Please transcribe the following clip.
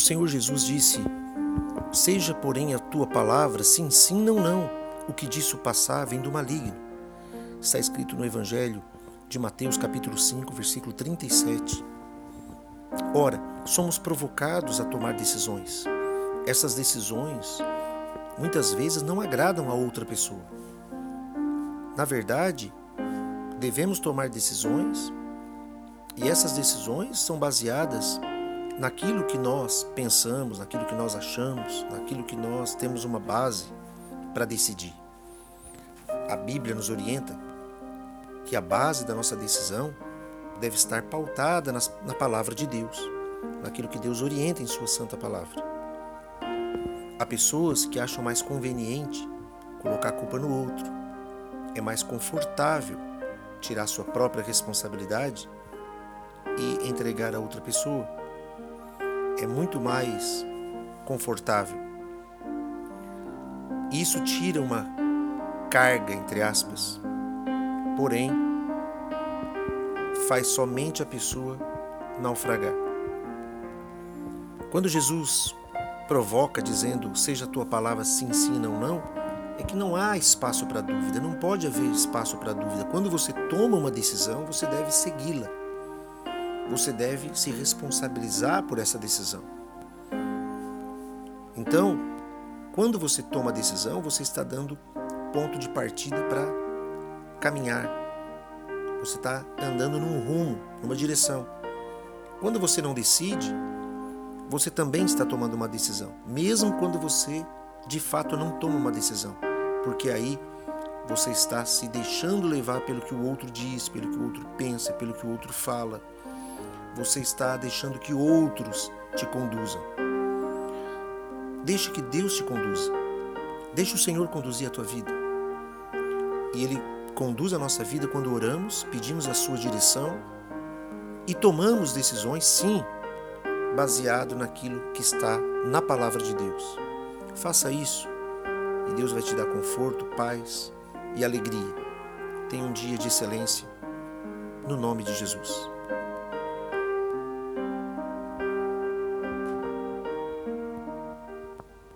Senhor Jesus disse: Seja, porém, a tua palavra sim, sim, não, não. O que disso passar vem do maligno. Está escrito no Evangelho de Mateus, capítulo 5, versículo 37. Ora, somos provocados a tomar decisões. Essas decisões muitas vezes não agradam a outra pessoa. Na verdade, devemos tomar decisões e essas decisões são baseadas naquilo que nós pensamos, naquilo que nós achamos, naquilo que nós temos uma base para decidir. A Bíblia nos orienta que a base da nossa decisão deve estar pautada na palavra de Deus, naquilo que Deus orienta em Sua Santa Palavra. Há pessoas que acham mais conveniente colocar a culpa no outro, é mais confortável tirar sua própria responsabilidade e entregar a outra pessoa é muito mais confortável. Isso tira uma carga, entre aspas, porém, faz somente a pessoa naufragar. Quando Jesus provoca dizendo, seja a tua palavra sim, sim, não, não, é que não há espaço para dúvida, não pode haver espaço para dúvida. Quando você toma uma decisão, você deve segui-la você deve se responsabilizar por essa decisão. Então, quando você toma a decisão, você está dando ponto de partida para caminhar. Você está andando num rumo, numa direção. Quando você não decide, você também está tomando uma decisão, mesmo quando você de fato não toma uma decisão, porque aí você está se deixando levar pelo que o outro diz, pelo que o outro pensa, pelo que o outro fala você está deixando que outros te conduzam. Deixe que Deus te conduza. Deixe o Senhor conduzir a tua vida. E Ele conduz a nossa vida quando oramos, pedimos a sua direção e tomamos decisões, sim, baseado naquilo que está na palavra de Deus. Faça isso e Deus vai te dar conforto, paz e alegria. Tenha um dia de excelência no nome de Jesus.